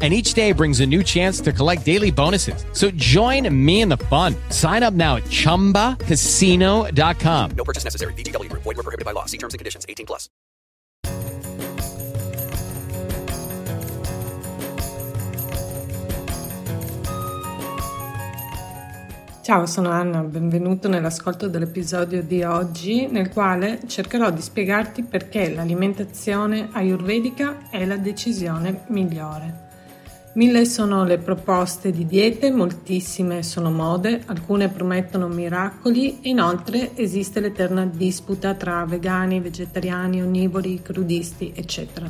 and each day brings a new chance to collect daily bonuses. So join me in the fun. Sign up now at ChumbaCasino.com. No purchase necessary. VGW Group. Void were prohibited by law. See terms and conditions. 18 plus. Ciao, sono Anna, benvenuto nell'ascolto dell'episodio di oggi nel quale cercherò di spiegarti perché l'alimentazione ayurvedica è la decisione migliore. Mille sono le proposte di diete, moltissime sono mode, alcune promettono miracoli e inoltre esiste l'eterna disputa tra vegani, vegetariani, onnivori, crudisti, eccetera.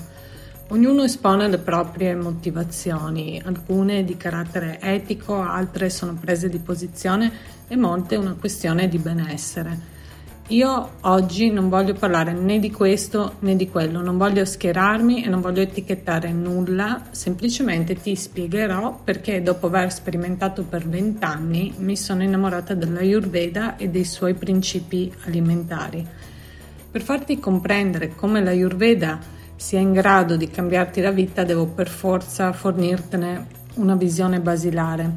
Ognuno espone le proprie motivazioni, alcune di carattere etico, altre sono prese di posizione e molte una questione di benessere. Io oggi non voglio parlare né di questo né di quello, non voglio schierarmi e non voglio etichettare nulla, semplicemente ti spiegherò perché dopo aver sperimentato per vent'anni mi sono innamorata dell'Ayurveda e dei suoi principi alimentari. Per farti comprendere come l'Ayurveda sia in grado di cambiarti la vita devo per forza fornirtene una visione basilare.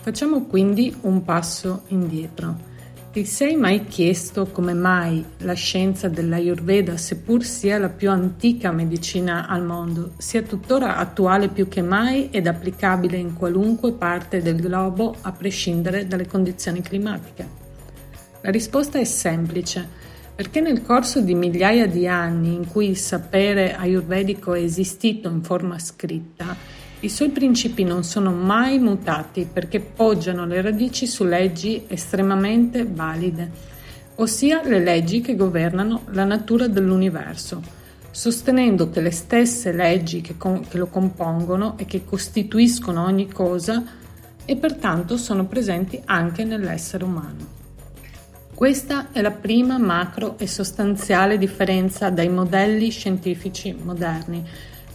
Facciamo quindi un passo indietro. Ti sei mai chiesto come mai la scienza dell'Ayurveda, seppur sia la più antica medicina al mondo, sia tuttora attuale più che mai ed applicabile in qualunque parte del globo a prescindere dalle condizioni climatiche? La risposta è semplice, perché nel corso di migliaia di anni in cui il sapere ayurvedico è esistito in forma scritta, i suoi principi non sono mai mutati perché poggiano le radici su leggi estremamente valide, ossia le leggi che governano la natura dell'universo, sostenendo che le stesse leggi che, con- che lo compongono e che costituiscono ogni cosa e pertanto sono presenti anche nell'essere umano. Questa è la prima macro e sostanziale differenza dai modelli scientifici moderni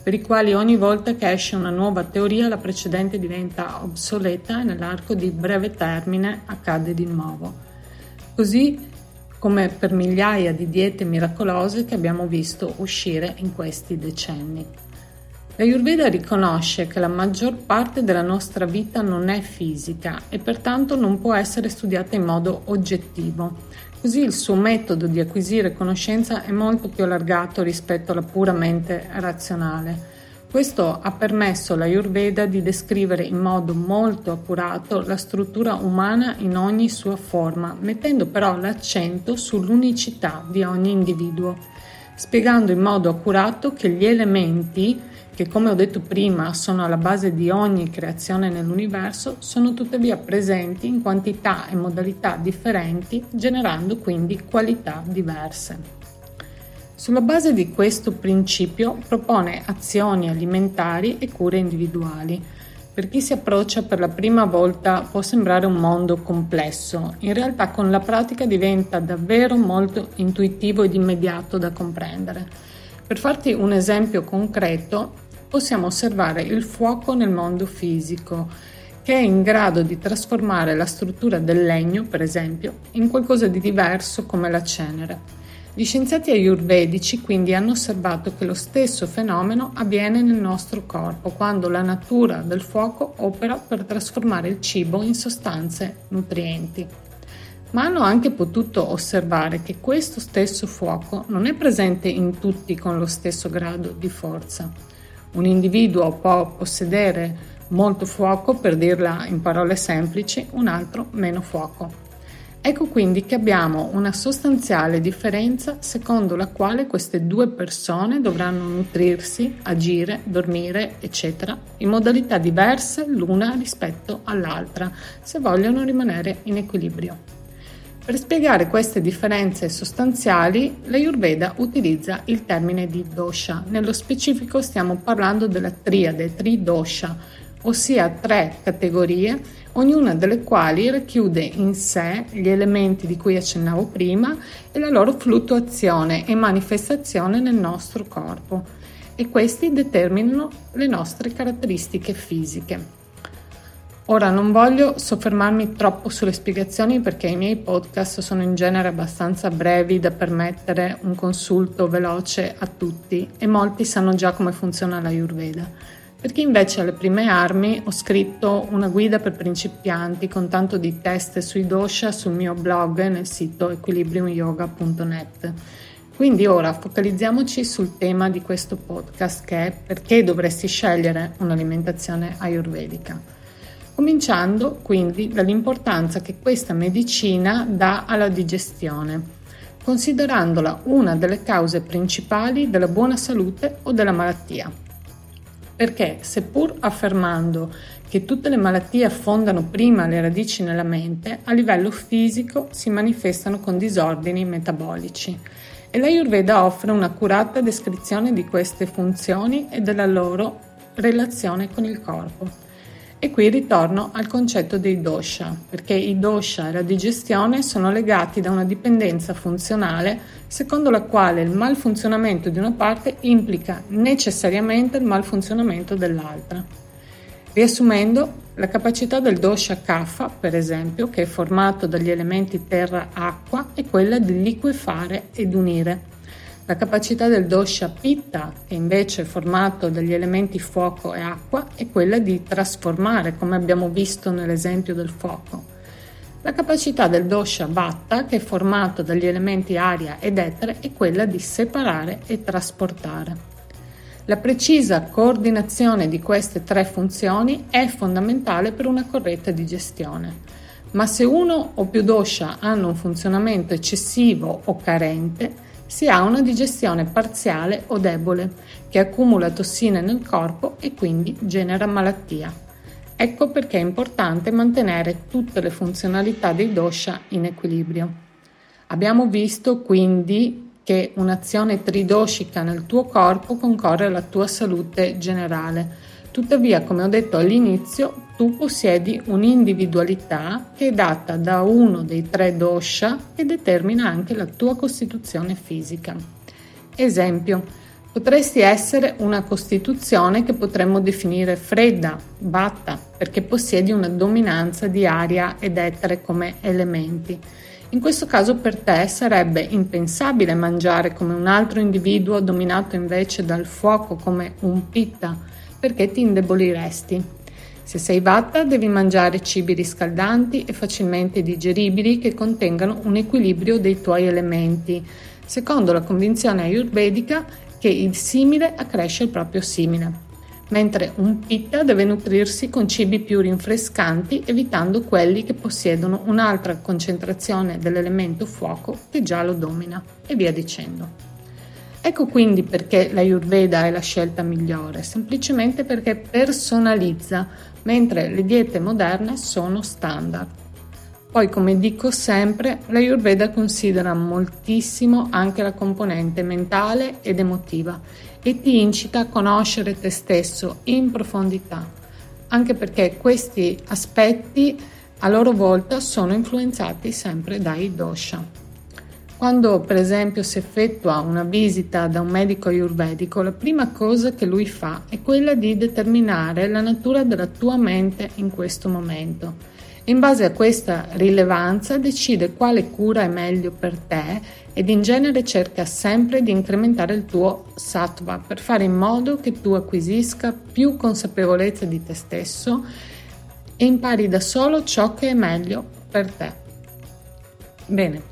per i quali ogni volta che esce una nuova teoria la precedente diventa obsoleta e nell'arco di breve termine accade di nuovo. Così come per migliaia di diete miracolose che abbiamo visto uscire in questi decenni. La Ayurveda riconosce che la maggior parte della nostra vita non è fisica e pertanto non può essere studiata in modo oggettivo, Così il suo metodo di acquisire conoscenza è molto più allargato rispetto alla pura mente razionale. Questo ha permesso all'Ayurveda di descrivere in modo molto accurato la struttura umana in ogni sua forma, mettendo però l'accento sull'unicità di ogni individuo, spiegando in modo accurato che gli elementi che come ho detto prima sono alla base di ogni creazione nell'universo, sono tuttavia presenti in quantità e modalità differenti, generando quindi qualità diverse. Sulla base di questo principio propone azioni alimentari e cure individuali. Per chi si approccia per la prima volta può sembrare un mondo complesso, in realtà con la pratica diventa davvero molto intuitivo ed immediato da comprendere. Per farti un esempio concreto, possiamo osservare il fuoco nel mondo fisico, che è in grado di trasformare la struttura del legno, per esempio, in qualcosa di diverso come la cenere. Gli scienziati ayurvedici quindi hanno osservato che lo stesso fenomeno avviene nel nostro corpo quando la natura del fuoco opera per trasformare il cibo in sostanze nutrienti ma hanno anche potuto osservare che questo stesso fuoco non è presente in tutti con lo stesso grado di forza. Un individuo può possedere molto fuoco, per dirla in parole semplici, un altro meno fuoco. Ecco quindi che abbiamo una sostanziale differenza secondo la quale queste due persone dovranno nutrirsi, agire, dormire, eccetera, in modalità diverse l'una rispetto all'altra, se vogliono rimanere in equilibrio. Per spiegare queste differenze sostanziali, l'Ayurveda utilizza il termine di dosha. Nello specifico stiamo parlando della triade, tridosha, ossia tre categorie, ognuna delle quali racchiude in sé gli elementi di cui accennavo prima e la loro fluttuazione e manifestazione nel nostro corpo e questi determinano le nostre caratteristiche fisiche. Ora non voglio soffermarmi troppo sulle spiegazioni perché i miei podcast sono in genere abbastanza brevi da permettere un consulto veloce a tutti e molti sanno già come funziona la Ayurveda. Per chi invece ha le prime armi ho scritto una guida per principianti con tanto di test sui dosha sul mio blog nel sito equilibriumyoga.net. Quindi ora focalizziamoci sul tema di questo podcast che è perché dovresti scegliere un'alimentazione ayurvedica cominciando quindi dall'importanza che questa medicina dà alla digestione, considerandola una delle cause principali della buona salute o della malattia. Perché seppur affermando che tutte le malattie affondano prima le radici nella mente, a livello fisico si manifestano con disordini metabolici e l'Ayurveda offre un'accurata descrizione di queste funzioni e della loro relazione con il corpo. E qui ritorno al concetto dei dosha, perché i dosha e la digestione sono legati da una dipendenza funzionale secondo la quale il malfunzionamento di una parte implica necessariamente il malfunzionamento dell'altra. Riassumendo, la capacità del dosha kapha, per esempio, che è formato dagli elementi terra-acqua, è quella di liquefare ed unire la capacità del dosha pitta, che invece è formato dagli elementi fuoco e acqua, è quella di trasformare, come abbiamo visto nell'esempio del fuoco. La capacità del dosha vatta, che è formato dagli elementi aria ed etere, è quella di separare e trasportare. La precisa coordinazione di queste tre funzioni è fondamentale per una corretta digestione. Ma se uno o più dosha hanno un funzionamento eccessivo o carente, si ha una digestione parziale o debole, che accumula tossine nel corpo e quindi genera malattia. Ecco perché è importante mantenere tutte le funzionalità dei dosha in equilibrio. Abbiamo visto quindi che un'azione tridoshica nel tuo corpo concorre alla tua salute generale Tuttavia, come ho detto all'inizio, tu possiedi un'individualità che è data da uno dei tre dosha e determina anche la tua costituzione fisica. Esempio, potresti essere una costituzione che potremmo definire fredda, batta, perché possiedi una dominanza di aria ed etere come elementi. In questo caso per te sarebbe impensabile mangiare come un altro individuo dominato invece dal fuoco come un pitta perché ti indeboliresti. Se sei vatta devi mangiare cibi riscaldanti e facilmente digeribili che contengano un equilibrio dei tuoi elementi, secondo la convinzione ayurvedica che il simile accresce il proprio simile mentre un pitta deve nutrirsi con cibi più rinfrescanti evitando quelli che possiedono un'altra concentrazione dell'elemento fuoco che già lo domina e via dicendo. Ecco quindi perché la Ayurveda è la scelta migliore, semplicemente perché personalizza, mentre le diete moderne sono standard. Poi, come dico sempre, la Ayurveda considera moltissimo anche la componente mentale ed emotiva e ti incita a conoscere te stesso in profondità, anche perché questi aspetti a loro volta sono influenzati sempre dai dosha. Quando per esempio si effettua una visita da un medico ayurvedico, la prima cosa che lui fa è quella di determinare la natura della tua mente in questo momento. In base a questa rilevanza decide quale cura è meglio per te ed in genere cerca sempre di incrementare il tuo sattva per fare in modo che tu acquisisca più consapevolezza di te stesso e impari da solo ciò che è meglio per te. Bene,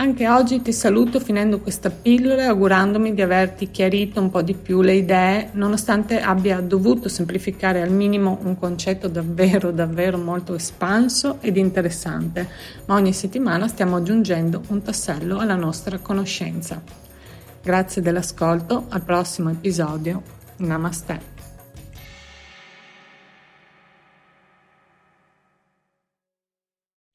anche oggi ti saluto finendo questa pillola augurandomi di averti chiarito un po' di più le idee, nonostante abbia dovuto semplificare al minimo un concetto davvero, davvero molto espanso ed interessante, ma ogni settimana stiamo aggiungendo un tassello alla nostra conoscenza. Grazie dell'ascolto, al prossimo episodio. Namaste.